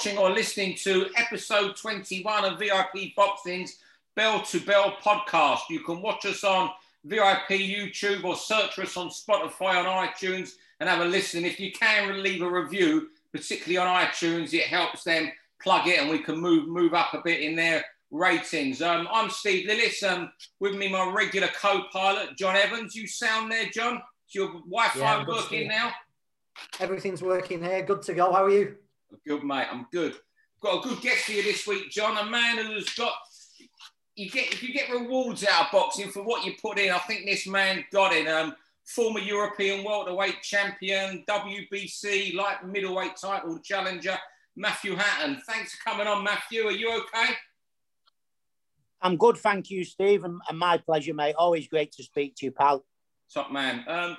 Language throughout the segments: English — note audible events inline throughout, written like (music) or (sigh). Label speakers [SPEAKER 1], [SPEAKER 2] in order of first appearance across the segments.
[SPEAKER 1] watching or listening to episode 21 of VIP Boxing's Bell to Bell podcast. You can watch us on VIP YouTube or search us on Spotify on iTunes and have a listen. If you can leave a review, particularly on iTunes, it helps them plug it and we can move move up a bit in their ratings. Um, I'm Steve Lillis. Um, with me, my regular co-pilot, John Evans. You sound there, John? Is your Wi-Fi yeah, working now?
[SPEAKER 2] Everything's working here. Good to go. How are you?
[SPEAKER 1] Good, mate. I'm good. Got a good guest for you this week, John. A man who's got you get if you get rewards out of boxing for what you put in. I think this man got it. Um, former European welterweight champion, WBC light middleweight title challenger, Matthew Hatton. Thanks for coming on, Matthew. Are you okay?
[SPEAKER 3] I'm good, thank you, Steve, and, and my pleasure, mate. Always great to speak to you, pal.
[SPEAKER 1] Top man. Um,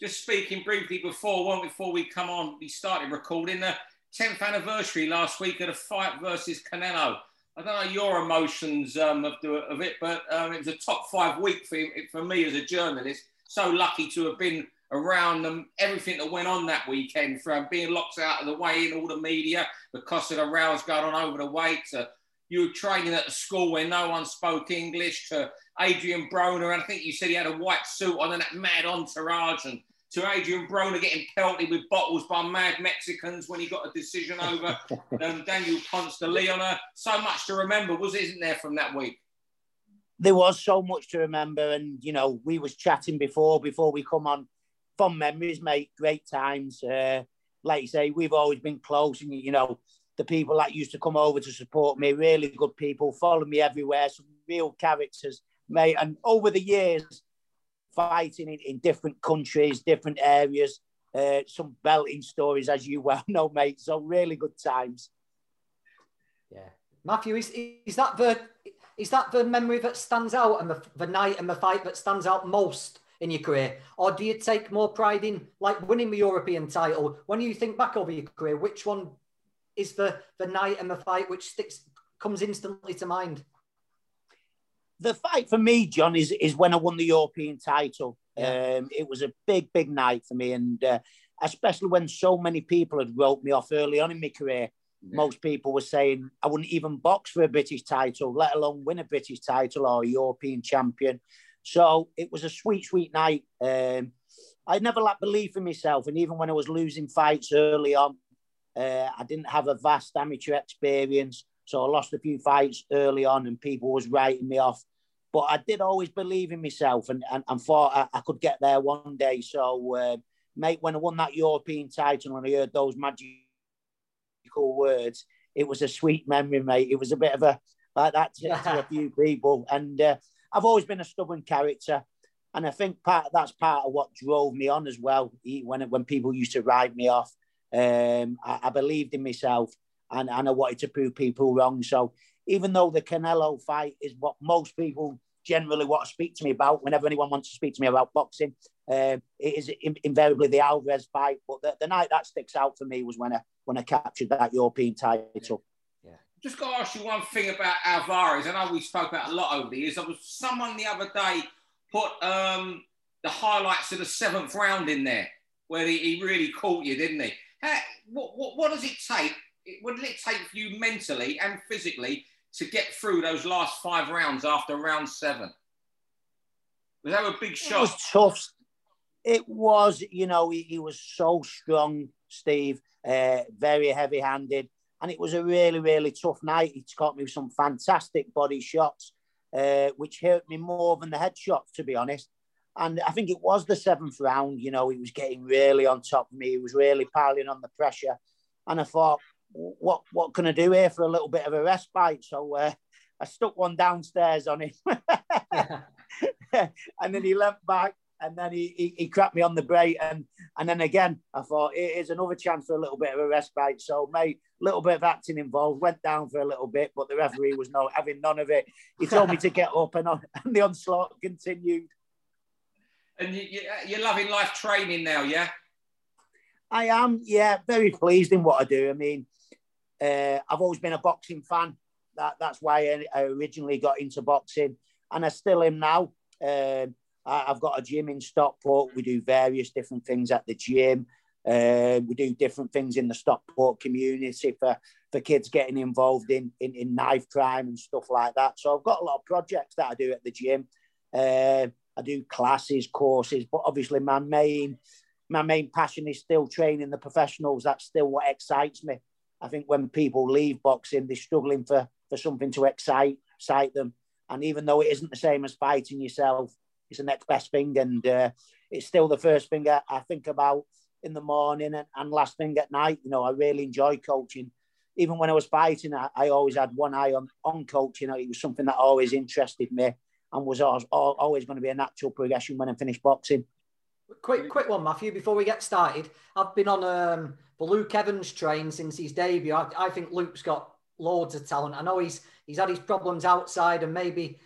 [SPEAKER 1] just speaking briefly before one before we come on, we started recording the 10th anniversary last week of the fight versus Canelo. I don't know your emotions um, of, the, of it, but um, it was a top five week for, for me as a journalist. So lucky to have been around them, everything that went on that weekend, from being locked out of the way in all the media because of the rows going on over the way to you were training at a school where no one spoke English to Adrian Broner, and I think you said he had a white suit on and that mad entourage, and to Adrian Broner getting pelted with bottles by mad Mexicans when he got a decision over (laughs) um, Daniel Ponce de Leon. Uh, so much to remember, was isn't there from that week?
[SPEAKER 3] There was so much to remember, and you know we was chatting before before we come on. Fun memories, mate. Great times. Uh, like you say, we've always been close, and you know the people that used to come over to support me, really good people, follow me everywhere, some real characters, mate. And over the years, fighting in, in different countries, different areas, uh, some belting stories, as you well (laughs) know, mate. So really good times.
[SPEAKER 2] Yeah, Matthew, is is that the is that the memory that stands out and the, the night and the fight that stands out most in your career, or do you take more pride in like winning the European title? When you think back over your career, which one is the the night and the fight which sticks comes instantly to mind?
[SPEAKER 3] The fight for me, John, is is when I won the European title. Yeah. Um, it was a big, big night for me, and uh, especially when so many people had wrote me off early on in my career. Yeah. Most people were saying I wouldn't even box for a British title, let alone win a British title or a European champion. So it was a sweet, sweet night. Um, I never lacked belief in myself, and even when I was losing fights early on, uh, I didn't have a vast amateur experience, so I lost a few fights early on, and people was writing me off. But I did always believe in myself, and and, and thought I, I could get there one day. So, uh, mate, when I won that European title and I heard those magical words, it was a sweet memory, mate. It was a bit of a like that to, to a (laughs) few people, and uh, I've always been a stubborn character. And I think part that's part of what drove me on as well. When when people used to write me off, um, I, I, believed in myself and, and I wanted to prove people wrong. So even though the Canelo fight is what most people generally want to speak to me about, whenever anyone wants to speak to me about boxing, uh, it is invariably the Alvarez fight. But the, the, night that sticks out for me was when I when I captured that European title.
[SPEAKER 1] Yeah. Just got to ask you one thing about Alvarez. I know we spoke about a lot over the years. There was someone the other day put um, the highlights of the seventh round in there, where he, he really caught you, didn't he? How, what, what, what does it take? What did it take for you mentally and physically to get through those last five rounds after round seven? Was that a big shot?
[SPEAKER 3] It was tough. It was, you know, he, he was so strong, Steve, uh, very heavy handed. And it was a really, really tough night. He caught me with some fantastic body shots, uh, which hurt me more than the headshots, to be honest. And I think it was the seventh round, you know, he was getting really on top of me. He was really piling on the pressure. And I thought, what what can I do here for a little bit of a respite? So uh, I stuck one downstairs on him. (laughs) and then he leapt back and then he, he, he cracked me on the break. And, and then again, I thought, here's another chance for a little bit of a respite. So, mate, a little bit of acting involved, went down for a little bit, but the referee was no having none of it. He told me to get up, and, on, and the onslaught continued.
[SPEAKER 1] And you, you're loving life training now, yeah?
[SPEAKER 3] I am, yeah, very pleased in what I do. I mean, uh, I've always been a boxing fan. That, that's why I, originally got into boxing, and I still am now. Um, I, have got a gym in Stockport. We do various different things at the gym. Uh, we do different things in the Stockport community for, for kids getting involved in, in, in knife crime and stuff like that. So I've got a lot of projects that I do at the gym. Uh, I do classes, courses, but obviously my main my main passion is still training the professionals. That's still what excites me. I think when people leave boxing, they're struggling for, for something to excite, excite them. And even though it isn't the same as fighting yourself, it's the next best thing. And uh, it's still the first thing I, I think about in the morning and, and, last thing at night. You know, I really enjoy coaching. Even when I was fighting, I, I always had one eye on, on coaching. It was something that always interested me and was always, always going to be a natural progression when I finished boxing.
[SPEAKER 2] Quick, quick one, Matthew. Before we get started, I've been on um, the Luke Evans train since his debut. I, I, think Luke's got loads of talent. I know he's he's had his problems outside, and maybe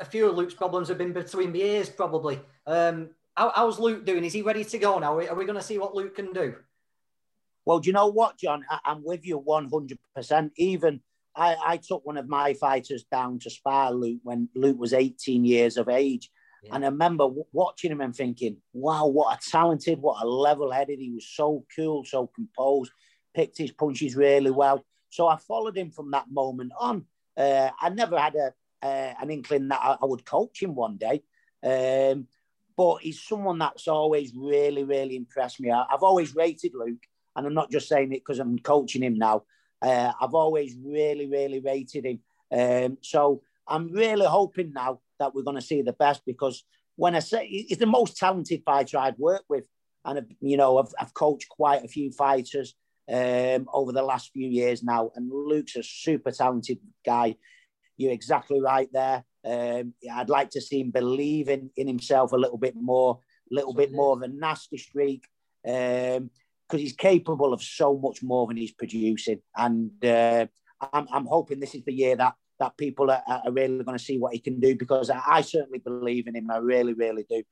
[SPEAKER 2] a few of Luke's problems have been between the ears, probably. Um, how, how's Luke doing? Is he ready to go now? Are we going to see what Luke can do?
[SPEAKER 3] Well, do you know what, John? I, am with you 100%. Even I, I took one of my fighters down to spar Luke when Luke was 18 years of age. Yeah. And I remember w- watching him and thinking, wow, what a talented, what a level headed. He was so cool, so composed, picked his punches really well. So I followed him from that moment on. Uh, I never had a, uh, an inkling that I, I, would coach him one day. Um, but he's someone that's always really, really impressed me. I, have always rated Luke, and I'm not just saying it because I'm coaching him now. Uh, I've always really, really rated him. Um, so I'm really hoping now that we're going to see the best because when I say he's the most talented fighter I've worked with, and you know I've, I've coached quite a few fighters um, over the last few years now, and Luke's a super talented guy. You're exactly right there. Um, I'd like to see him believe in, in himself a little bit more, a little bit more of a nasty streak, because um, he's capable of so much more than he's producing. And uh, I'm, I'm hoping this is the year that that people are, are really going to see what he can do because I, I, certainly believe in him. I really, really do.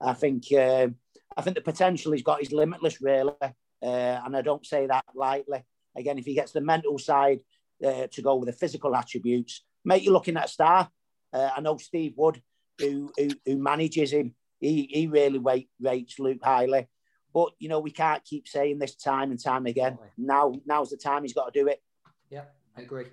[SPEAKER 3] I think uh, I think the potential he's got is limitless, really, uh, and I don't say that lightly. Again, if he gets the mental side uh, to go with the physical attributes, mate, you're looking at a star. Uh, I know Steve Wood, who, who, who manages him, he, he really rate, rates Luke highly. But you know, we can't keep saying this time and time again. Now, now's the time he's got to do it.
[SPEAKER 2] Yeah, I agree.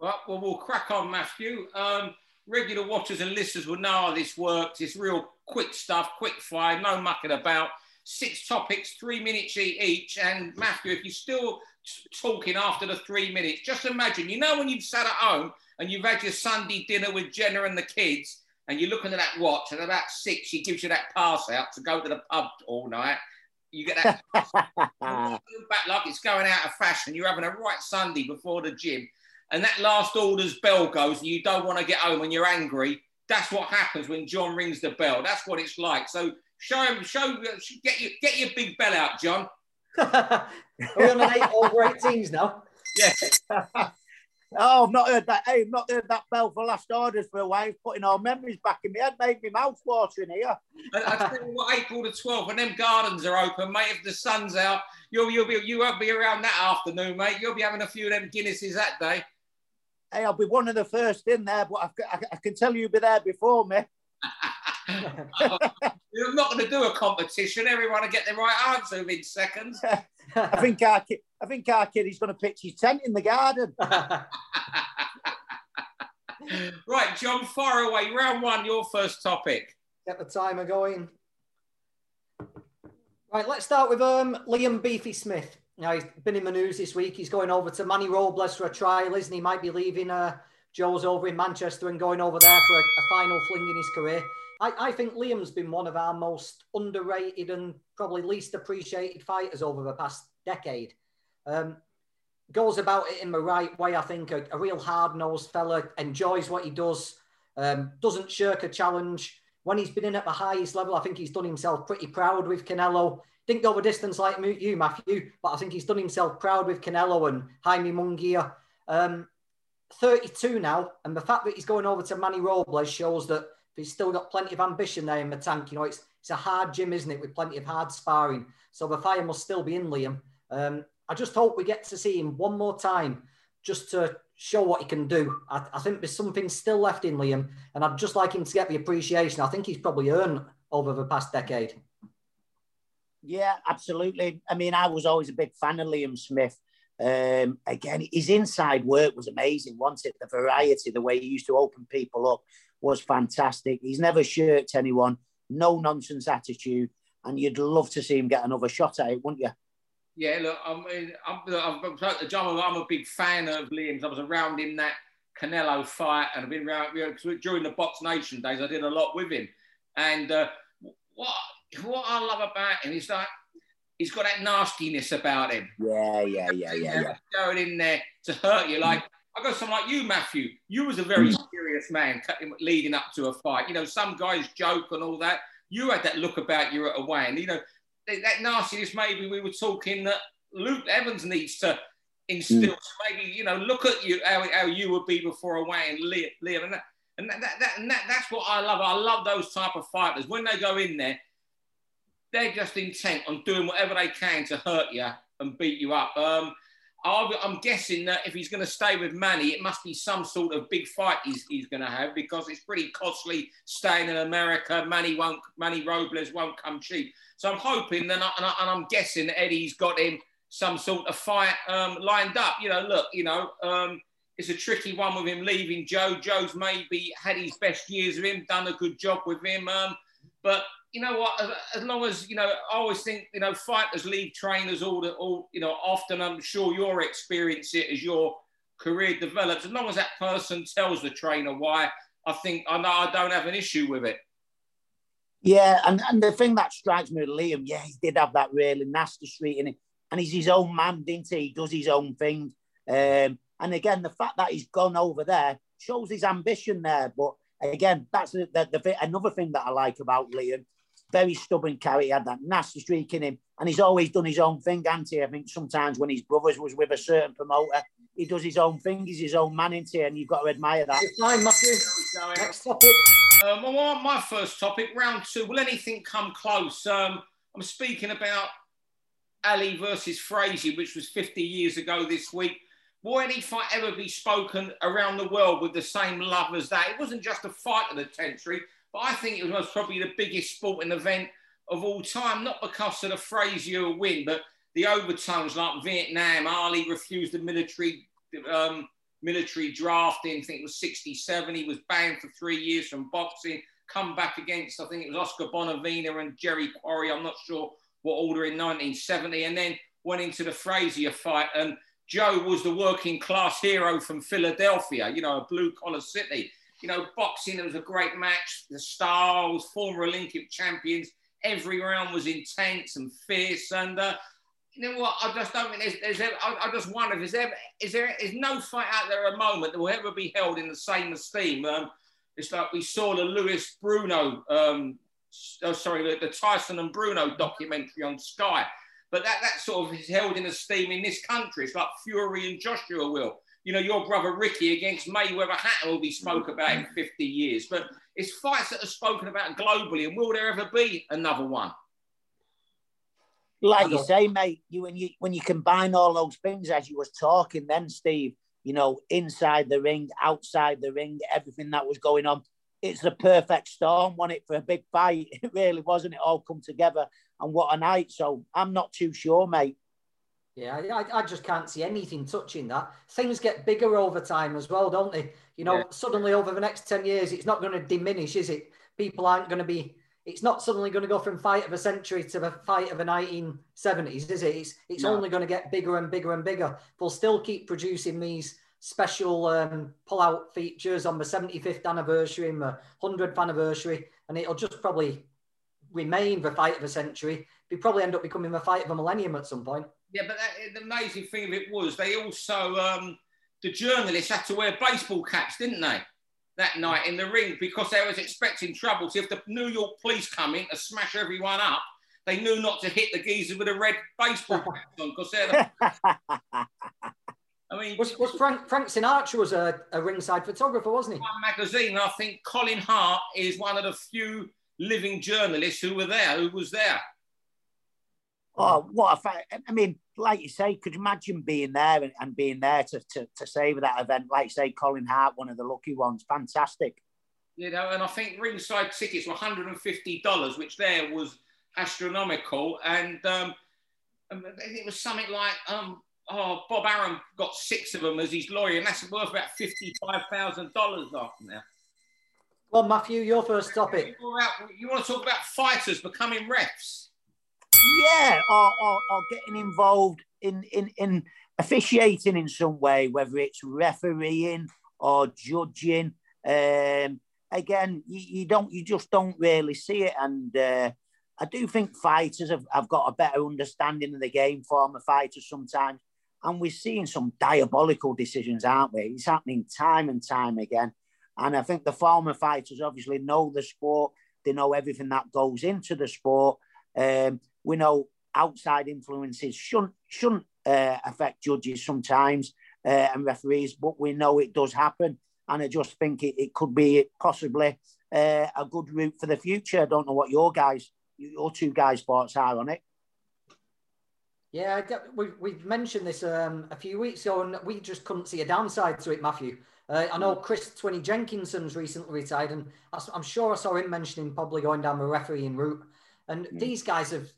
[SPEAKER 1] Well, well we'll crack on, Matthew. Um, regular watchers and listeners will know how this works. It's real quick stuff, quick fire, no mucking about. Six topics, three minutes each. And Matthew, if you're still talking after the three minutes, just imagine, you know, when you've sat at home and you've had your Sunday dinner with Jenna and the kids, and you're looking at that watch, and about six, she gives you that pass out to go to the pub all night. You get that (laughs) (laughs) back like it's going out of fashion. You're having a right Sunday before the gym, and that last order's bell goes, and you don't want to get home, and you're angry. That's what happens when John rings the bell. That's what it's like. So show him, show, get your get your big bell out, John. (laughs)
[SPEAKER 2] Are we on an eight over 18s now?
[SPEAKER 1] Yeah. (laughs)
[SPEAKER 3] Oh, I've not heard that. Hey, I've not heard that bell for last orders for a while. Putting all memories back in my head, made me mouth watering here.
[SPEAKER 1] I, I tell you what, April the 12th, when them gardens are open, mate, if the sun's out, you'll, you'll be, you won't be around that afternoon, mate. You'll be having a few of them Guinnesses that day.
[SPEAKER 3] Hey, I'll be one of the first in there, but I, I, I can tell you you'll be there before me. (laughs)
[SPEAKER 1] You're not going to do a competition. Everyone will get the right answer within seconds. (laughs)
[SPEAKER 3] I think our kid, I think our kid is going to pitch his tent in the garden. (laughs)
[SPEAKER 1] right, John, far away. Round one, your first topic.
[SPEAKER 2] Get the timer going. Right, let's start with um, Liam Beefy Smith. Now, he's been in the news this week. He's going over to Manny Robles for a trial, isn't he? Might be leaving uh, Joe's over in Manchester and going over there for a, a final fling in his career. I, I, think Liam's been one of our most underrated and probably least appreciated fighters over the past decade. Um, goes about it in the right way, I think. A, a real hard nosed fella, enjoys what he does, um, doesn't shirk a challenge. When he's been in at the highest level, I think he's done himself pretty proud with Canelo. Didn't go the distance like you, Matthew, but I think he's done himself proud with Canelo and Jaime Munguia. Um, 32 now, and the fact that he's going over to Manny Robles shows that he's still got plenty of ambition there in the tank. You know, it's it's a hard gym, isn't it, with plenty of hard sparring. So the fire must still be in Liam. Um, I just hope we get to see him one more time, just to show what he can do. I, I, think there's something still left in Liam, and I'd just like him to get the appreciation I think he's probably earned over the past decade.
[SPEAKER 3] Yeah, absolutely. I mean, I was always a big fan of Liam Smith. Um, again, his inside work was amazing, wasn't it? The variety, the way he used to open people up was fantastic. He's never shirked anyone, no nonsense attitude, and you'd love to see him get another shot at it, wouldn't you?
[SPEAKER 1] Yeah, look, I mean, I'm, I'm, John, I'm a big fan of Liam's. I was around him that Canelo fight, and I've been around you know, during the Box Nation days. I did a lot with him, and uh, what what I love about him is that he's got that nastiness about him.
[SPEAKER 3] Yeah, yeah, yeah, yeah, yeah.
[SPEAKER 1] Going in there to hurt you, like I got someone like you, Matthew. You was a very mm. serious man leading up to a fight. You know, some guys joke and all that. You had that look about you at a way, and you know that nastiness. Maybe we were talking that Luke Evans needs to instill. Mm. Maybe you know, look at you how, how you would be before a way and live, live and that. And, that, that, and that, that's what I love. I love those type of fighters. When they go in there, they're just intent on doing whatever they can to hurt you and beat you up. Um, I'm guessing that if he's going to stay with Manny, it must be some sort of big fight he's, he's going to have because it's pretty costly staying in America. Manny won't, Manny Robles won't come cheap. So I'm hoping that, and, I, am guessing that Eddie's got him some sort of fight um, lined up. You know, look, you know, um, it's a tricky one with him leaving Joe. Joe's maybe had his best years with him, done a good job with him. Um, but you know what? As, long as you know, I always think you know, fighters leave trainers all the all. You know, often I'm sure you'll experience it as your career develops. As long as that person tells the trainer why, I think I know I don't have an issue with it.
[SPEAKER 3] Yeah, and, and the thing that strikes me with Liam, yeah, he did have that really nasty streak in it, and he's his own man, didn't he? He does his own thing. Um, and again, the fact that he's gone over there shows his ambition there. But again, that's the, the, the another thing that I like about Liam very stubborn character. He had that nasty streak in him, and he's always done his own thing, hasn't he? I think sometimes when his brothers was with a certain promoter, he does his own thing. He's his own man, isn't he? And you've got to admire that.
[SPEAKER 2] fine, Matthew. Next topic.
[SPEAKER 1] Um, well, my first topic, round two. Will anything come close? Um, I'm speaking about Ali versus Frazier, which was 50 years ago this week. Will any fight ever be spoken around the world with the same love as that? It wasn't just a fight of the century. But I think it was probably the biggest sporting event of all time, not because of the Frazier win, but the overtones like Vietnam. Ali refused the military um, military drafting. I think it was 67. He was banned for three years from boxing. Come back against, I think it was Oscar Bonavena and Jerry Quarry. I'm not sure what order in 1970. And then went into the Frazier fight. And Joe was the working class hero from Philadelphia, you know, a blue collar city you know, boxing, it was a great match. The Stars, former Olympic champions, every round was intense and fierce. And uh, you know what? I just don't think there's, there's I, I, just wonder if there's ever, is there is no fight out there at the moment that will ever be held in the same esteem. Um, it's like we saw the Lewis Bruno, um, oh, sorry, the, the Tyson and Bruno documentary on Sky. But that, that sort of is held in esteem in this country. It's like Fury and Joshua will you know, your brother Ricky against Mayweather Hatton will be spoke mm-hmm. about in 50 years. But it's fights that are spoken about globally, and will there ever be another one?
[SPEAKER 3] Like you say, mate, you when you when you combine all those things as you was talking, then Steve, you know, inside the ring, outside the ring, everything that was going on, it's the perfect storm, wasn't it, for a big fight? (laughs) It really wasn't. It all come together, and what a night! So I'm not too sure, mate.
[SPEAKER 2] Yeah, I, I just can't see anything touching that. Things get bigger over time as well, don't they? You know, yeah. suddenly over the next 10 years, it's not going to diminish, is it? People aren't going to be, it's not suddenly going to go from fight of a century to the fight of the 1970s, is it? It's, it's no. only going to get bigger and bigger and bigger. They'll still keep producing these special um, pull-out features on the 75th anniversary and the 100th anniversary, and it'll just probably remain the fight of a century. They probably end up becoming the fight of a millennium at some point.
[SPEAKER 1] Yeah, but that, the amazing thing of it was they also um, the journalists had to wear baseball caps, didn't they? That night in the ring because they was expecting trouble. So if the New York police come in to smash everyone up, they knew not to hit the geezer with a red baseball cap (laughs) on because they're. The...
[SPEAKER 2] I mean, was, was Frank Frank Sinatra was a, a ringside photographer, wasn't he?
[SPEAKER 1] One magazine. I think Colin Hart is one of the few living journalists who were there, who was there.
[SPEAKER 3] Oh, what a fact. I mean, like you say, could you imagine being there and, and being there to, to, to save that event? Like, say, Colin Hart, one of the lucky ones. Fantastic.
[SPEAKER 1] You know, and I think ringside tickets were $150, which there was astronomical, and um, it was something like um, oh, Bob Arum got six of them as his lawyer, and that's worth about fifty-five thousand dollars after now.
[SPEAKER 2] Well, Matthew, your first topic.
[SPEAKER 1] You want to talk about fighters becoming refs?
[SPEAKER 3] Yeah, or, or, or getting involved in, in, in officiating in some way, whether it's refereeing or judging. Um, again, you, you, don't, you just don't really see it. And uh, I do think fighters have, have got a better understanding of the game, former fighters sometimes. And we're seeing some diabolical decisions, aren't we? It's happening time and time again. And I think the former fighters obviously know the sport, they know everything that goes into the sport. Um, we know outside influences shouldn't, shouldn't uh, affect judges sometimes uh, and referees, but we know it does happen. And I just think it, it could be possibly uh, a good route for the future. I don't know what your guys, your two guys' thoughts are on it.
[SPEAKER 2] Yeah, we, we've mentioned this um, a few weeks ago, and we just couldn't see a downside to it, Matthew. Uh, I know Chris Twinney Jenkinson's recently retired, and I'm sure I saw him mentioning probably going down the refereeing route. And mm. these guys have,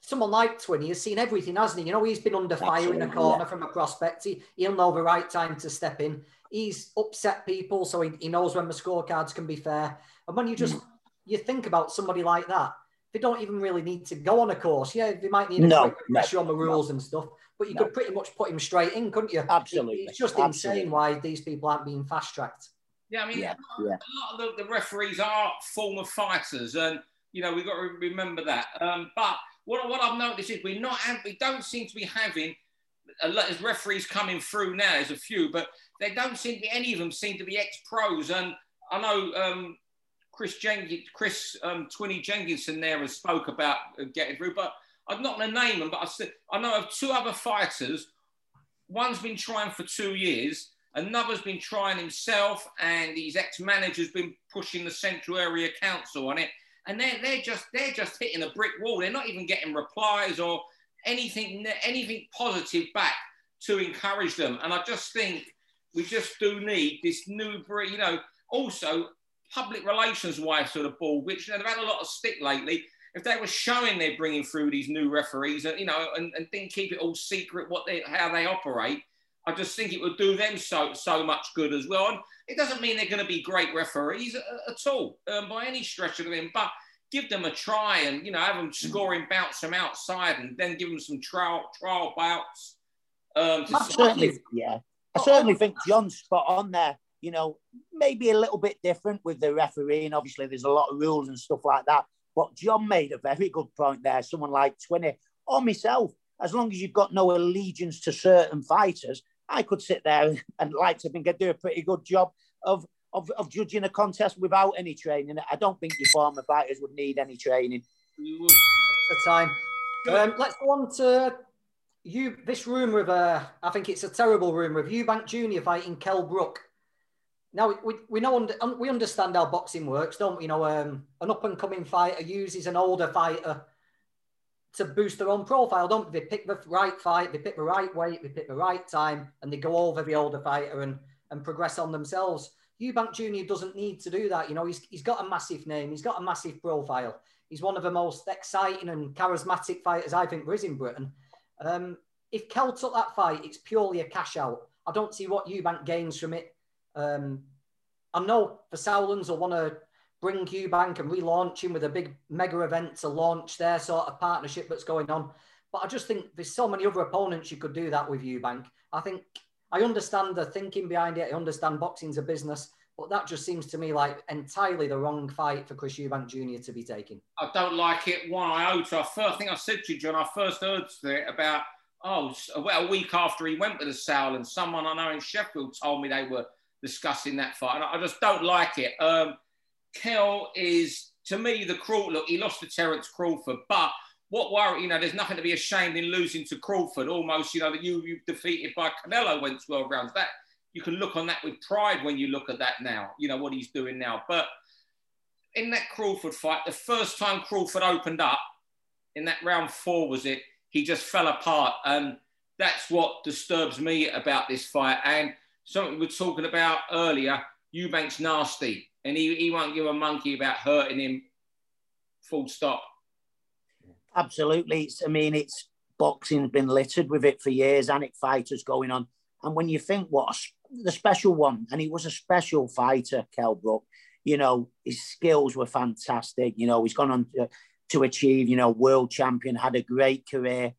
[SPEAKER 2] someone like Twinney has seen everything, hasn't he? You know, he's been under fire Absolutely, in a corner yeah. from a prospect. He, he'll know the right time to step in. He's upset people, so he, he knows when the scorecards can be fair. And when you just mm. you think about somebody like that, they don't even really need to go on a course. Yeah, they might need a no, pressure no, on the rules no. and stuff, but you no. could pretty much put him straight in, couldn't you?
[SPEAKER 3] Absolutely.
[SPEAKER 2] It's just Absolutely. insane why these people aren't being fast tracked.
[SPEAKER 1] Yeah, I mean, yeah, a, lot, yeah. a lot of the, the, referees are former fighters, and you know we've got to remember that. Um, but what, what I've noticed is we're not we don't seem to be having a lot of referees coming through now. There's a few, but they don't seem to be any of them seem to be ex pros. And I know um, Chris Jenkins, Chris um, Twinney Jenkinson there has spoke about uh, getting through, but I'm not going to name them. But I I know of two other fighters. One's been trying for two years. Another's been trying himself, and his ex-manager's been pushing the Central Area Council on it. And they're, they're just they're just hitting a brick wall. They're not even getting replies or anything anything positive back to encourage them. And I just think we just do need this new, you know. Also, public relations wise sort of ball, which you know, they've had a lot of stick lately. If they were showing they're bringing through these new referees, and you know, and, and didn't keep it all secret what they how they operate, I just think it would do them so so much good as well. And it doesn't mean they're going to be great referees at, all um, by any stretch of them, but give them a try and you know have them scoring bouts from outside and then give them some trial trial bouts.
[SPEAKER 3] Um, I certainly, yeah, I certainly think John's spot on there you know, maybe a little bit different with the refereeing. Obviously, there's a lot of rules and stuff like that. But John made a very good point there. Someone like Twinney or myself, as long as you've got no allegiance to certain fighters, I could sit there and like to think I do a pretty good job of, of, of judging a contest without any training. I don't think your former fighters would need any training.
[SPEAKER 2] The time. Um, let's go on to you. This rumor of uh, I think it's a terrible rumor of Eubank Junior fighting Kell Brook. Now we, we know we understand how boxing works, don't we? You know, um, an up and coming fighter uses an older fighter to boost their own profile, don't they? Pick the right fight, they pick the right weight, they pick the right time, and they go over the older fighter and and progress on themselves. Eubank Junior doesn't need to do that. You know, he's he's got a massive name, he's got a massive profile. He's one of the most exciting and charismatic fighters I think there is in Britain. Um, if Kell took that fight, it's purely a cash out. I don't see what Eubank gains from it um, I know the Sauerlands will want to bring Eubank and relaunch him with a big mega event to launch their sort of partnership that's going on. But I just think there's so many other opponents you could do that with Eubank. I think I understand the thinking behind it. I understand boxing's a business, but that just seems to me like entirely the wrong fight for Chris Eubank Jr. to be taking.
[SPEAKER 1] I don't like it one iota. I first thing I said to you, John, I first heard it about, oh, a week after he went with the and someone I know in Sheffield told me they were discussing that fight. And I just don't like it. Um, Kell is, to me, the cruel look. He lost to Terence Crawford, but what worry, you know, there's nothing to be ashamed in losing to Crawford. Almost, you know, that you you defeated by Canelo went 12 rounds. That you can look on that with pride when you look at that now. You know what he's doing now. But in that Crawford fight, the first time Crawford opened up in that round four, was it? He just fell apart, and that's what disturbs me about this fight. And something we were talking about earlier. Eubank's nasty, and he, he won't give a monkey about hurting him. Full stop.
[SPEAKER 3] Absolutely. It's, I mean, it's boxing's been littered with it for years, and it fighters going on. And when you think what a, the special one, and he was a special fighter, Kell Brook. You know, his skills were fantastic. You know, he's gone on to, to achieve, you know, world champion, had a great career,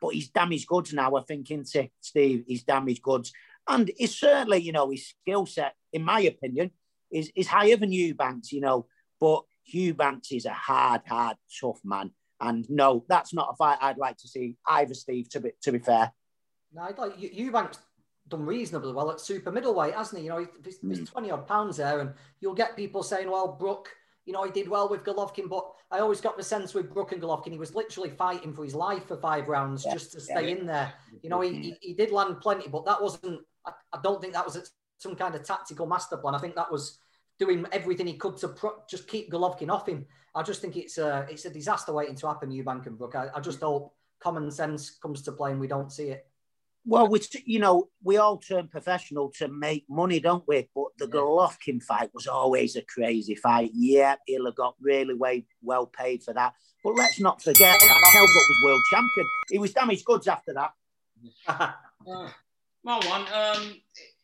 [SPEAKER 3] but he's damaged goods now. I think, into Steve, he's damaged goods, and it's certainly, you know, his skill set, in my opinion, is is higher than Eubanks. You know, but Eubanks is a hard, hard, tough man. And no, that's not a fight I'd like to see either, Steve, to be, to be fair.
[SPEAKER 2] No, I'd like Eubanks done reasonably well at super middleweight, hasn't he? You know, there's, mm. 20 odd pounds there, and you'll get people saying, well, Brook, you know, he did well with Golovkin, but I always got the sense with Brook and Golovkin, he was literally fighting for his life for five rounds yeah. just to stay yeah. in there. You know, he, he, he, did land plenty, but that wasn't, I, I don't think that was some kind of tactical master plan. I think that was doing everything he could to pro- just keep Golovkin off him. I just think it's a it's a disaster waiting to happen, Eubank and Brook. I, I just hope common sense comes to play and we don't see it.
[SPEAKER 3] Well, we you know we all turn professional to make money, don't we? But the yeah. Golovkin fight was always a crazy fight. Yeah, he'll have got really way, well paid for that. But let's not forget that Kell was world champion. He was damaged goods after that. (laughs)
[SPEAKER 1] uh, my one. Um,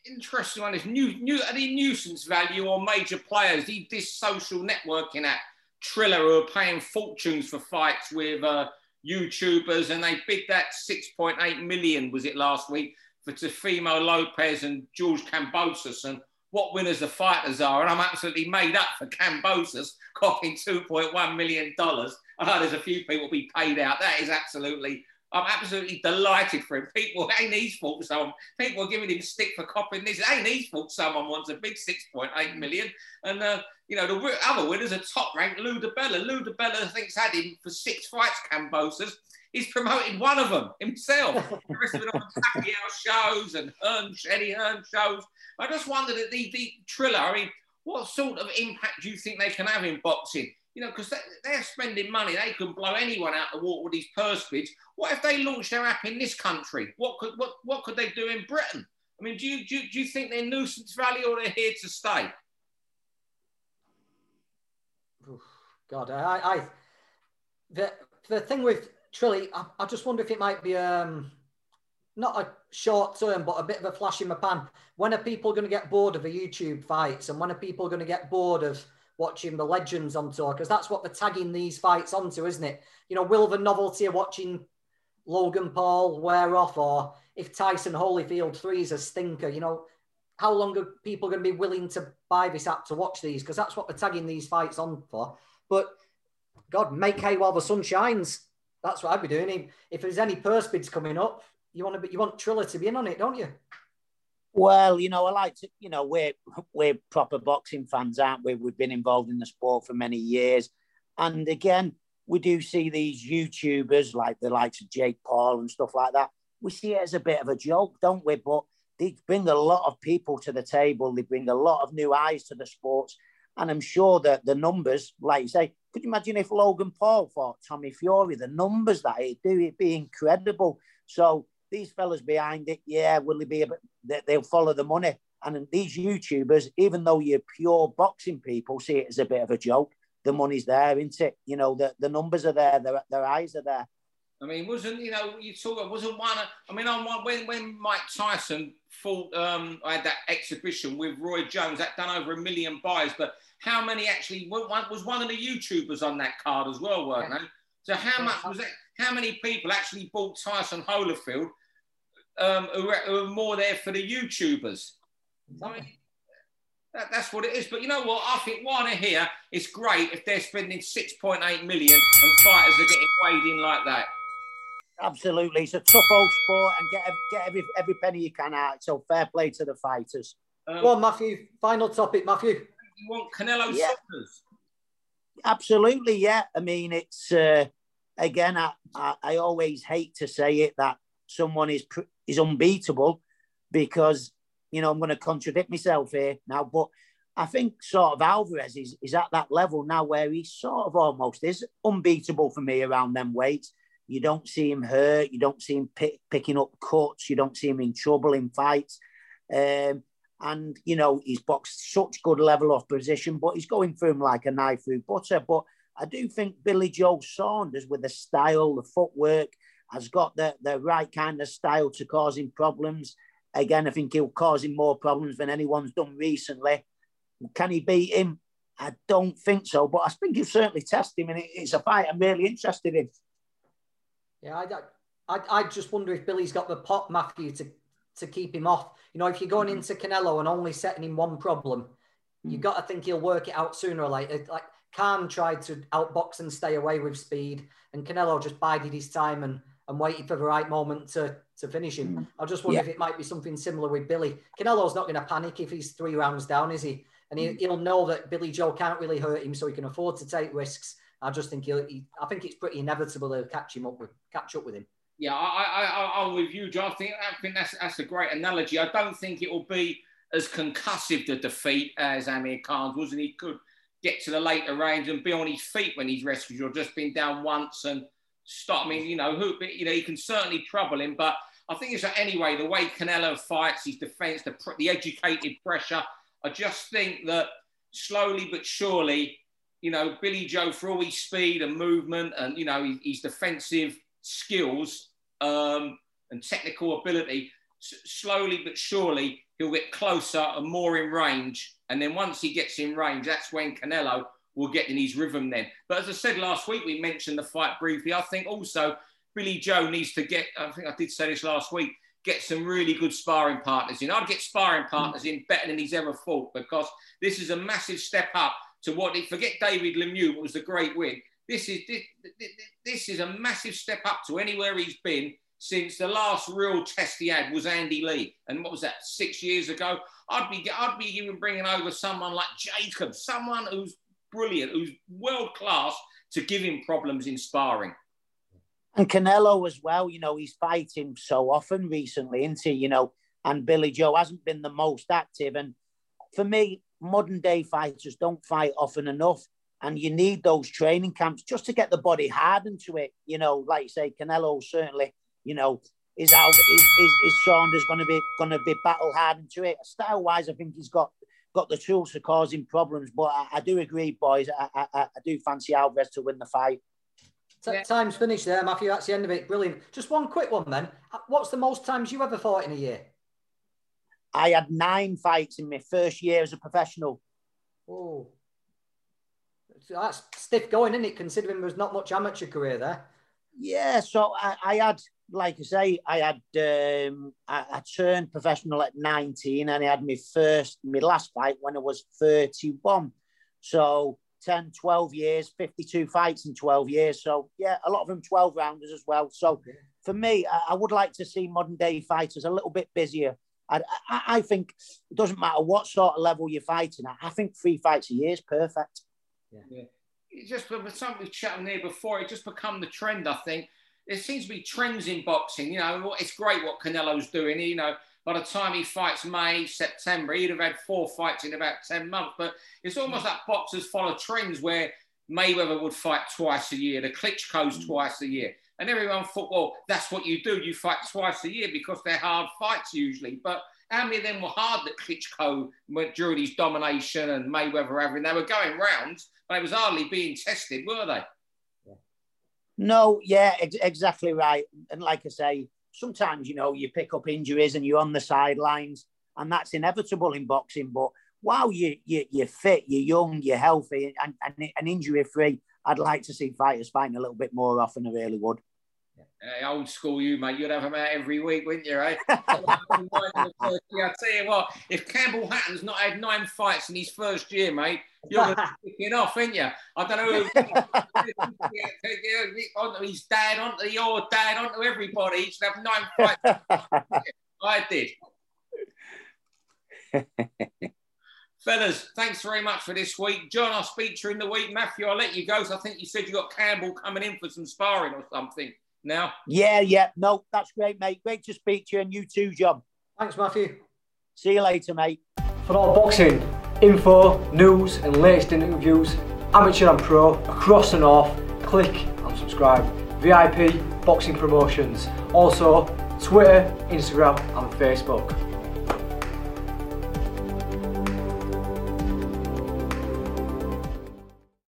[SPEAKER 1] interesting one is new, new, any nuisance value or major players. this social networking app, Triller, who are paying fortunes for fights with uh, YouTubers, and they bid that 6.8 million, was it last week, for Teofimo Lopez and George Kambosos, and what winners the fighters are. And I'm absolutely made up for Kambosos cocking $2.1 million. I know there's a few people be paid out. That is absolutely I'm absolutely delighted for him. People, ain't his fault someone, people are giving him stick for copying this. It ain't his fault someone wants a big 6.8 million. And, uh, you know, the other winners are top ranked Lou DiBella. Lou DiBella thinks had him for six fights, Kambosos. He's promoted one of them himself. (laughs) the rest of it on Pacquiao shows and Hearn, Eddie Hearn shows. I just wondered at the, the Triller, I mean, what sort of impact do you think they can have in boxing? You know, because they're spending money, they can blow anyone out the water with these purse bids. What if they launched their app in this country? What could what what could they do in Britain? I mean, do you do, do you think they're nuisance value or they're here to stay?
[SPEAKER 2] God, I, I the the thing with Triller, I, I just wonder if it might be um not a short term, but a bit of a flash in the pan. When are people going to get bored of the YouTube fights, and when are people going to get bored of watching the legends on tour because that's what they're tagging these fights onto, isn't it? You know, will the novelty of watching Logan Paul wear off, or if Tyson Holyfield three is a stinker, you know, how long are people going to be willing to buy this app to watch these? Because that's what they're tagging these fights on for. But God, make hay while the sun shines. That's what I'd be doing. If there's any purse bids coming up, you want to be, you want Triller to be in on it, don't you?
[SPEAKER 3] Well, you know, I like to, you know, we're we're proper boxing fans, aren't we? We've been involved in the sport for many years, and again, we do see these YouTubers like the likes of Jake Paul and stuff like that. We see it as a bit of a joke, don't we? But they bring a lot of people to the table. They bring a lot of new eyes to the sports, and I'm sure that the numbers, like you say, could you imagine if Logan Paul fought Tommy Fury? The numbers that he'd do, it'd be incredible. So these fellas behind it, yeah, will they be a bit, they'll follow the money. And these YouTubers, even though you're pure boxing people, see it as a bit of a joke. The money's there, isn't it? You know, the, the numbers are there, their, their eyes are there.
[SPEAKER 1] I mean, wasn't you know you talk wasn't one? I mean, on one when when Mike Tyson fought, um, I had that exhibition with Roy Jones that done over a million buys. But how many actually was one of the YouTubers on that card as well, weren't yeah. they? So how much was that? How many people actually bought Tyson Holyfield um, who, are, who, are, more there for the YouTubers. I mean, that, that's what it is. But you know what? I think Warner here is great if they're spending 6.8 million and fighters are getting weighed in like that.
[SPEAKER 3] Absolutely. It's a tough old sport and get, get every, every penny you can out. So fair play to the fighters.
[SPEAKER 2] Um, Go on, Matthew. Final topic, Matthew.
[SPEAKER 1] You want Canelo yeah.
[SPEAKER 3] Absolutely, yeah. I mean, it's uh, again, I, I, I always hate to say it that someone is is unbeatable because you know I'm going to contradict myself here now, but I think sort of Alvarez is, is at that level now where he's sort of almost is unbeatable for me around them weights. You don't see him hurt, you don't see him pick, picking up cuts, you don't see him in trouble in fights. Um, and you know he's boxed such good level of position, but he's going through him like a knife through butter. But I do think Billy Joe Saunders, with the style, the footwork, has got the, the right kind of style to cause him problems. Again, I think he'll cause him more problems than anyone's done recently. Can he beat him? I don't think so, but I think he'll certainly test him, and it's a fight I'm really interested in.
[SPEAKER 2] Yeah, I, I, I just wonder if Billy's got the pot, Matthew, to, to keep him off. You know, if you're going mm-hmm. into Canelo and only setting him one problem, you've got to think he'll work it out sooner or later. Like Khan tried to outbox and stay away with speed, and Canelo just bided his time and, and waited for the right moment to, to finish him. Mm. I just wonder yeah. if it might be something similar with Billy. Canelo's not going to panic if he's three rounds down, is he? And he, will mm. know that Billy Joe can't really hurt him, so he can afford to take risks. I just think he'll. He, I think it's pretty inevitable they'll catch him up with catch up with him.
[SPEAKER 1] Yeah, I, I, I'm with you, John. I think, I think that's that's a great analogy. I don't think it will be as concussive the defeat as Amir Khan's was, and he could get to the later range and be on his feet when he's rescued or just been down once and stop. I mean, you know, who you know, he can certainly trouble him, but I think it's anyway the way Canelo fights, his defence, the the educated pressure. I just think that slowly but surely, you know, Billy Joe for all his speed and movement and you know his, his defensive skills um, and technical ability, s- slowly but surely he'll get closer and more in range. And then once he gets in range, that's when Canelo will get in his rhythm then. But as I said last week, we mentioned the fight briefly. I think also Billy Joe needs to get, I think I did say this last week, get some really good sparring partners in. I'd get sparring partners in better than he's ever fought because this is a massive step up to what, he forget David Lemieux, was the great win. This is, this, this is a massive step up to anywhere he's been since the last real test he had was Andy Lee. And what was that, six years ago? I'd be, I'd be even bringing over someone like Jacob, someone who's brilliant, who's world class to give him problems in sparring.
[SPEAKER 3] And Canelo as well, you know, he's fighting so often recently, isn't he? You know, and Billy Joe hasn't been the most active. And for me, modern day fighters don't fight often enough. And you need those training camps just to get the body hardened to it. You know, like you say, Canelo certainly you know, is how is, is, is Saunders going to be going to be battle hardened to it? Style wise, I think he's got got the tools for causing problems. But I, I do agree, boys. I, I, I, do fancy Alvarez to win the fight.
[SPEAKER 2] Yeah. Time's finished there, Matthew. That's the end of it. Brilliant. Just one quick one then. Uh, what's the most times you ever fought in a year?
[SPEAKER 3] I had nine fights in my first year as a professional.
[SPEAKER 2] Oh, so that's stiff going, isn't it? Considering there was not much amateur career there.
[SPEAKER 3] Yeah, so I, I had like I say, I had um, I, I, turned professional at 19 and I had my first, my last fight when I was 31. So 10, 12 years, 52 fights in 12 years. So yeah, a lot of them 12 rounders as well. So for me, I, I, would like to see modern day fighters a little bit busier. I, I, I, think it doesn't matter what sort of level you're fighting at. I think three fights a year is perfect.
[SPEAKER 1] Yeah. yeah. It just with something we chatted there before, it just become the trend, I think there seems to be trends in boxing. You know, it's great what Canelo's doing. You know, by the time he fights May, September, he'd have had four fights in about 10 months. But it's almost like boxers follow trends where Mayweather would fight twice a year, the Klitschko's mm. twice a year. And everyone thought, well, that's what you do. You fight twice a year because they're hard fights usually. But how many of them were hard that Klitschko went during his domination and Mayweather having? They were going rounds, but it was hardly being tested, were they?
[SPEAKER 3] No, yeah, ex- exactly right. And like I say, sometimes you know you pick up injuries and you're on the sidelines, and that's inevitable in boxing. But while you, you you're fit, you're young, you're healthy, and, and, and injury free, I'd like to see fighters fighting a little bit more often. I really would.
[SPEAKER 1] Hey, old school, you mate. You'd have them out every week, wouldn't you? Eh? (laughs) (laughs) I tell you what, if Campbell Hatton's not had nine fights in his first year, mate, you're (laughs) kicking off, ain't you? I don't know who his dad, onto your dad, onto everybody. He should have nine fights. I did. Fellas, thanks very much for this week. John, I'll speak to you in the week. Matthew, I'll let you go. So I think you said you got Campbell coming in for some sparring or something now?
[SPEAKER 3] Yeah, yeah. No, that's great, mate. Great to speak to you, and you too, John.
[SPEAKER 2] Thanks, Matthew.
[SPEAKER 3] See you later, mate.
[SPEAKER 2] For all boxing info, news, and latest interviews, amateur and pro across the north, click and subscribe. VIP Boxing Promotions. Also, Twitter, Instagram, and Facebook.